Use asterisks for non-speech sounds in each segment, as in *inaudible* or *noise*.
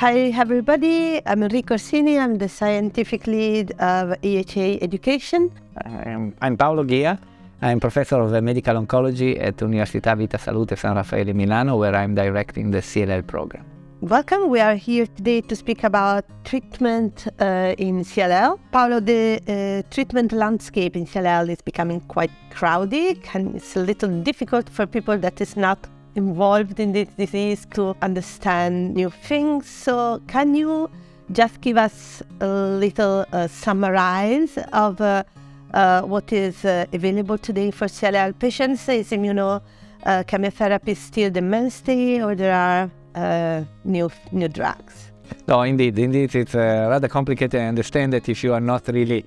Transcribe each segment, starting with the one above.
Hi, everybody. I'm Enrica Orsini. I'm the scientific lead of EHA Education. I'm, I'm Paolo Ghia. I'm professor of medical oncology at Università Vita Salute San Raffaele Milano, where I'm directing the CLL program. Welcome. We are here today to speak about treatment uh, in CLL. Paolo, the uh, treatment landscape in CLL is becoming quite crowded and it's a little difficult for people that is not involved in this disease to understand new things. So, can you just give us a little uh, summarize of uh, uh, what is uh, available today for CLL patients? Is immunochemotherapy still the mainstay, or there are uh, new new drugs? No, indeed, indeed, it's uh, rather complicated. I understand that if you are not really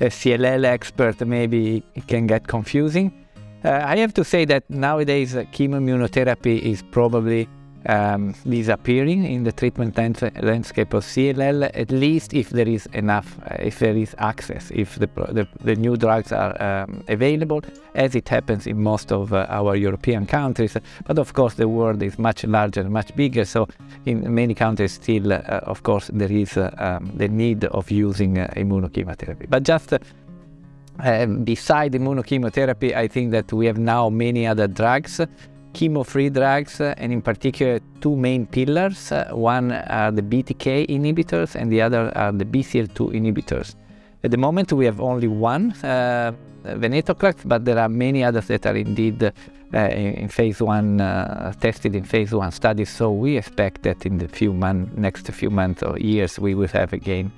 a CLL expert, maybe it can get confusing. Uh, I have to say that nowadays uh, chemoimmunotherapy is probably um, disappearing in the treatment landscape of CLL, at least if there is enough, uh, if there is access, if the, the, the new drugs are um, available, as it happens in most of uh, our European countries. But of course, the world is much larger, much bigger. So, in many countries, still, uh, of course, there is uh, um, the need of using uh, immunochemotherapy. But just uh, beside immunochemotherapy, I think that we have now many other drugs, chemo-free drugs, uh, and in particular two main pillars. Uh, one are the BTK inhibitors, and the other are the BCL2 inhibitors. At the moment, we have only one, uh, venetoclax, but there are many others that are indeed uh, in, in, phase one, uh, tested in phase one studies. So we expect that in the few months, next few months or years, we will have again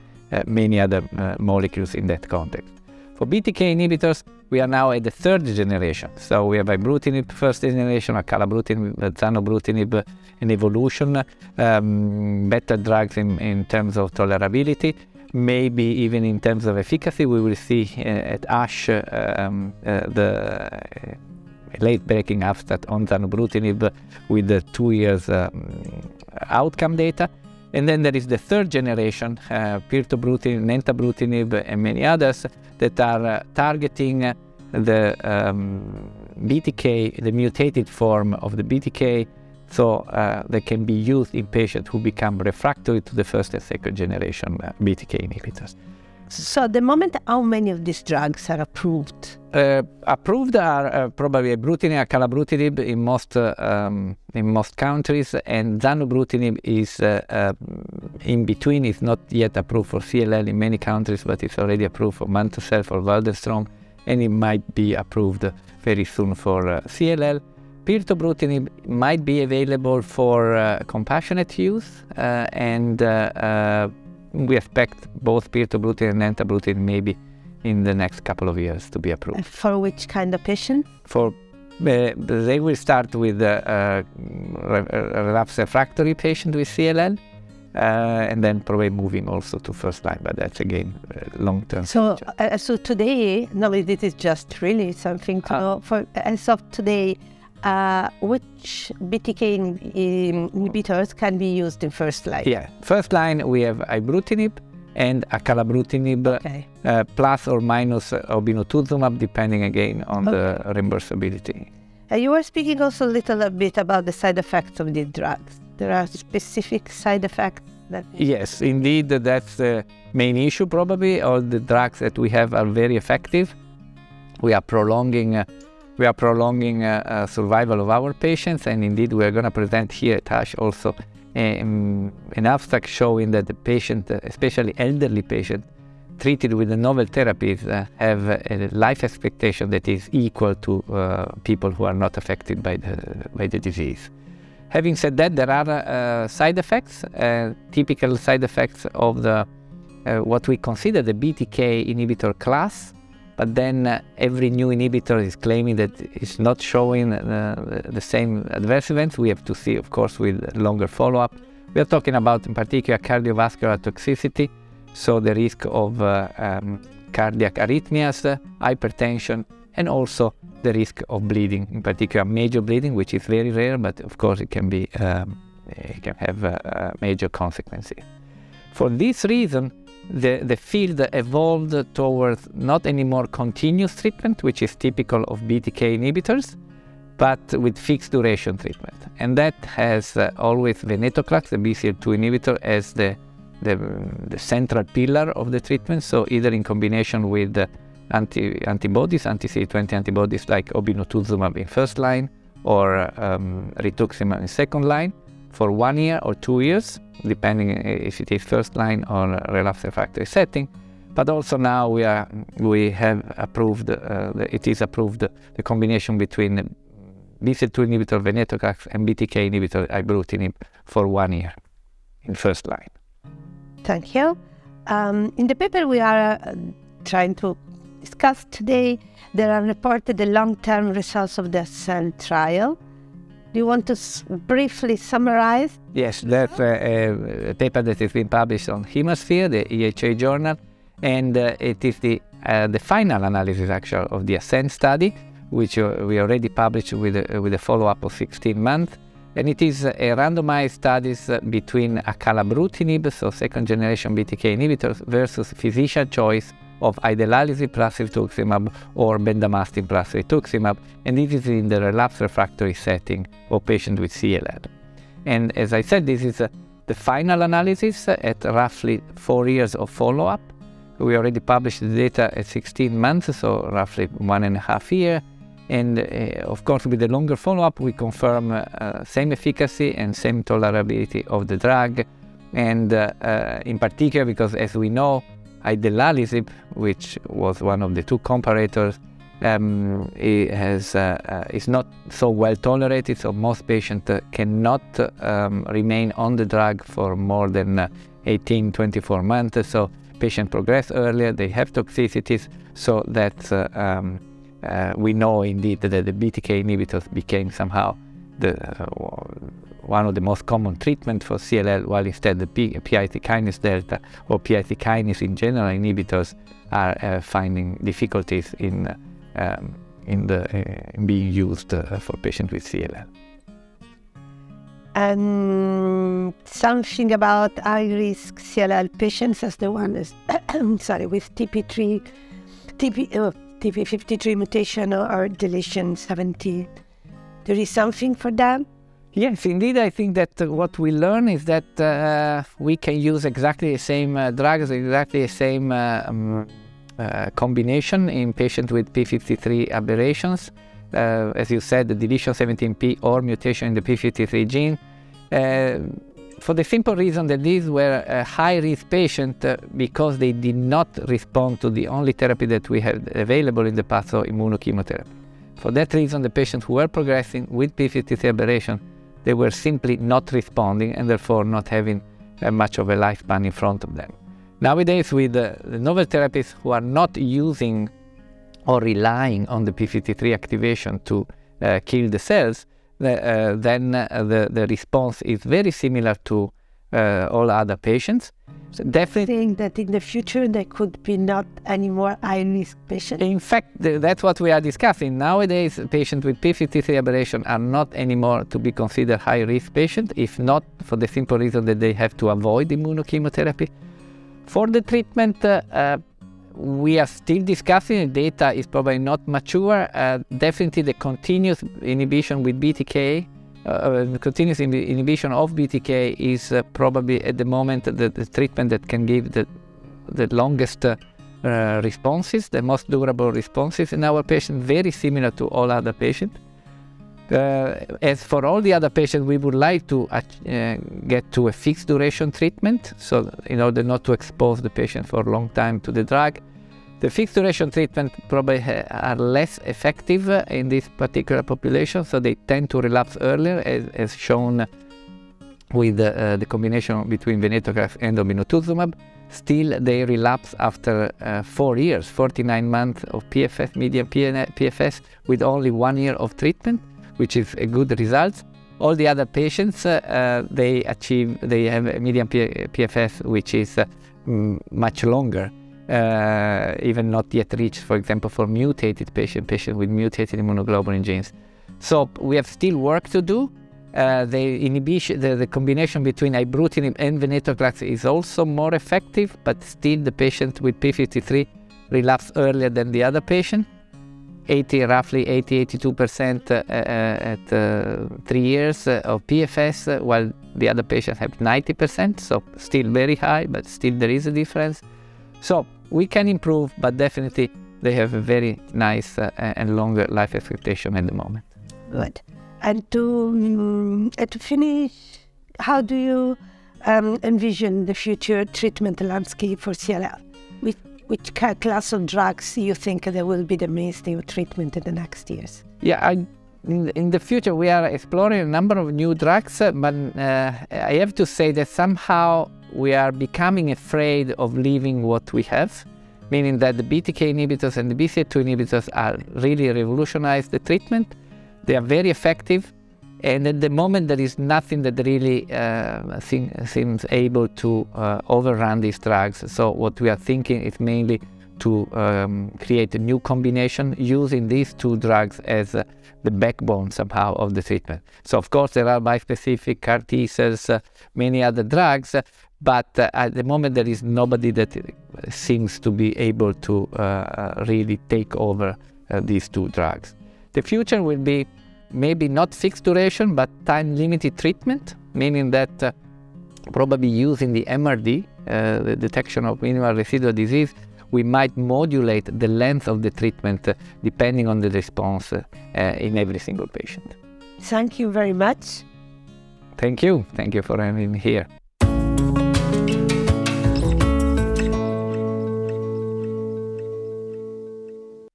many other molecules in that context. For BTK inhibitors, we are now at the third generation. So we have ibrutinib first generation, acalabrutinib, zanubrutinib in evolution, um, better drugs in, in terms of tolerability, maybe even in terms of efficacy. We will see uh, at ASH um, uh, the uh, late breaking abstract on zanubrutinib with the two years um, outcome data. And then there is the third generation, uh, pirtobrutinib, nemtabrutinib, and many others that are uh, targeting the um, BTK, the mutated form of the BTK, so uh, they can be used in patients who become refractory to the first and second generation uh, BTK inhibitors. So, at the moment, how many of these drugs are approved? Uh, approved are uh, probably ibrutinib, acalabrutinib in most uh, um, in most countries, and zanubrutinib is uh, um, in between. It's not yet approved for CLL in many countries, but it's already approved for mantle cell for Waldenstrom, and it might be approved very soon for uh, CLL. Pirtobrutinib might be available for uh, compassionate use, and we expect both pirtobrutinib and nemtabrutinib maybe in the next couple of years to be approved. For which kind of patient? For uh, they will start with a, a relapse refractory patient with CLL, uh, and then probably moving also to first line, but that's again long term. So, uh, so today, no, this is just really something to uh, know. For as of today, uh, which BTK inhibitors can be used in first line? Yeah, first line we have ibrutinib and acalabrutinib okay. uh, plus or minus obinutuzumab, depending again on okay. the reimbursability. Uh, you were speaking also a little bit about the side effects of these drugs. There are specific side effects. That yes, indeed, that's the main issue. Probably all the drugs that we have are very effective. We are prolonging uh, we are prolonging uh, uh, survival of our patients, and indeed we are going to present here at ASH also um, an abstract showing that the patient, uh, especially elderly patients, treated with the novel therapies uh, have a life expectation that is equal to uh, people who are not affected by the, by the disease. Having said that, there are uh, side effects, typical side effects of the what we consider the BTK inhibitor class, but then uh, every new inhibitor is claiming that it's not showing uh, the same adverse events. We have to see, of course, with longer follow up. We are talking about, in particular, cardiovascular toxicity, so the risk of uh, um, cardiac arrhythmias, uh, hypertension, and also the risk of bleeding, in particular, major bleeding, which is very rare, but of course, it can be um, it can have uh, major consequences. For this reason, the, the field evolved towards not anymore continuous treatment, which is typical of BTK inhibitors, but with fixed duration treatment. And that has uh, always venetoclax, the BCL2 inhibitor, as the, the, the, central pillar of the treatment. So either in combination with uh, anti, antibodies, anti-CD20 antibodies like obinutuzumab in first line or um, rituximab in second line for one year or two years, depending if it is first line or relapse refractory setting. But also now we are we have approved uh, it is approved the combination between BCL2 inhibitor venetoclax and BTK inhibitor ibrutinib for one year in first line. Thank you. Um, in the paper we are uh, trying to discuss today, there are reported the long-term results of the ASCEND trial. Do you want to s- briefly summarize? Yes, that's a, a, paper that has been published on HemaSphere, the EHA journal, and uh, it is the uh, the final analysis actually of the ASCEND study which uh, we already published with with a follow-up of 16 months. And it is a randomized studies between acalabrutinib, so second-generation BTK inhibitors, versus physician choice of idelalisib plus rituximab or bendamustine plus rituximab, and this is in the relapse refractory setting of patients with CLL. And as I said, this is uh, the final analysis at roughly four years of follow-up. We already published the data at 16 months, so roughly one and a half year. And uh, of course, with the longer follow-up, we confirm uh, same efficacy and same tolerability of the drug. And uh, uh in particular, because as we know, idelalisib, which was one of the two comparators, um, it has, uh, uh, is not so well tolerated, so most patients cannot um, remain on the drug for more than 18, 24 months. So patients progress earlier, they have toxicities, so that's um, uh, we know indeed that the BTK inhibitors became somehow the uh, one of the most common treatment for CLL, while instead the P- PI3 kinase delta or PI3 kinase in general inhibitors are uh, finding difficulties in um, in the uh, in being used uh, for patients with CLL. And something about high risk CLL patients as the one is *coughs* sorry with TP3 TP oh, TP53 mutation or deletion 17. There is something for them? Yes, indeed. I think that uh, what we learn is that uh, we can use exactly the same uh, drugs, exactly the same uh, um, uh, combination in patients with P53 aberrations. Uh, as you said, the deletion 17p or mutation in the P53 gene for the simple reason that these were a high risk patient because they did not respond to the only therapy that we had available in the past, so immunochemotherapy. For that reason, the patients who were progressing with P53 aberration, they were simply not responding and therefore not having uh, much of a lifespan in front of them. Nowadays, with the novel therapies who are not using or relying on the P53 activation to uh, kill the cells, uh, then uh, the, the response is very similar to uh, all other patients. So definitely think that in the future there could be not any more high risk patients. In fact, that's what we are discussing nowadays. Patients with P53 aberration are not anymore to be considered high risk patients, if not for the simple reason that they have to avoid immunochemotherapy. For the treatment, uh, uh, we are still discussing. The data is probably not mature. Uh, definitely, the continuous inhibition with BTK, uh, uh continuous inhibition of BTK, is uh, probably at the moment the, the, treatment that can give the the longest uh, uh, responses, the most durable responses in our patient, Very similar to all other patients. as for all the other patients, we would like to get to a fixed duration treatment, so in order not to expose the patient for a long time to the drug. The fixed duration treatment probably are less effective in this particular population, so they tend to relapse earlier, as, as shown with uh, the combination between venetoclax and obinutuzumab. Still, they relapse after uh, four years, 49 months of PFS, median PFS, with only one year of treatment, which is a good result. All the other patients, uh, they achieve, they have a median PFS, which is uh, much longer uh, even not yet reached, for example, for mutated patient, patient with mutated immunoglobulin genes. So we have still work to do. Uh, the inhibition, the, the, combination between ibrutinib and venetoclax is also more effective, but still the patient with P53 relapse earlier than the other patient. 80, roughly 80, 82% uh, at uh, three years uh, of PFS, while the other patients have 90%. So still very high, but still there is a difference. So we can improve, but definitely they have a very nice uh, and longer life expectation at the moment. Good. And to, um, and to finish, how do you um, envision the future treatment landscape for CLL? Which, which class of drugs you think there will be the mainstay of treatment in the next years? Yeah, I, in, in the future we are exploring a number of new drugs, but uh, I have to say that somehow we are becoming afraid of leaving what we have, meaning that the BTK inhibitors and the BCL2 inhibitors are really revolutionized the treatment. They are very effective, and at the moment, there is nothing that really uh, seems able to uh, overrun these drugs. So, what we are thinking is mainly to um, create a new combination using these two drugs as uh, the backbone somehow of the treatment. So, of course, there are bispecific CAR T cells, uh, many other drugs, but uh, at the moment, there is nobody that seems to be able to uh, really take over these two drugs. The future will be maybe not fixed duration, but time limited treatment, meaning that uh, probably using the MRD, uh, the detection of minimal residual disease, we might modulate the length of the treatment uh, depending on the response uh, in every single patient. Thank you very much. Thank you. Thank you for having me here.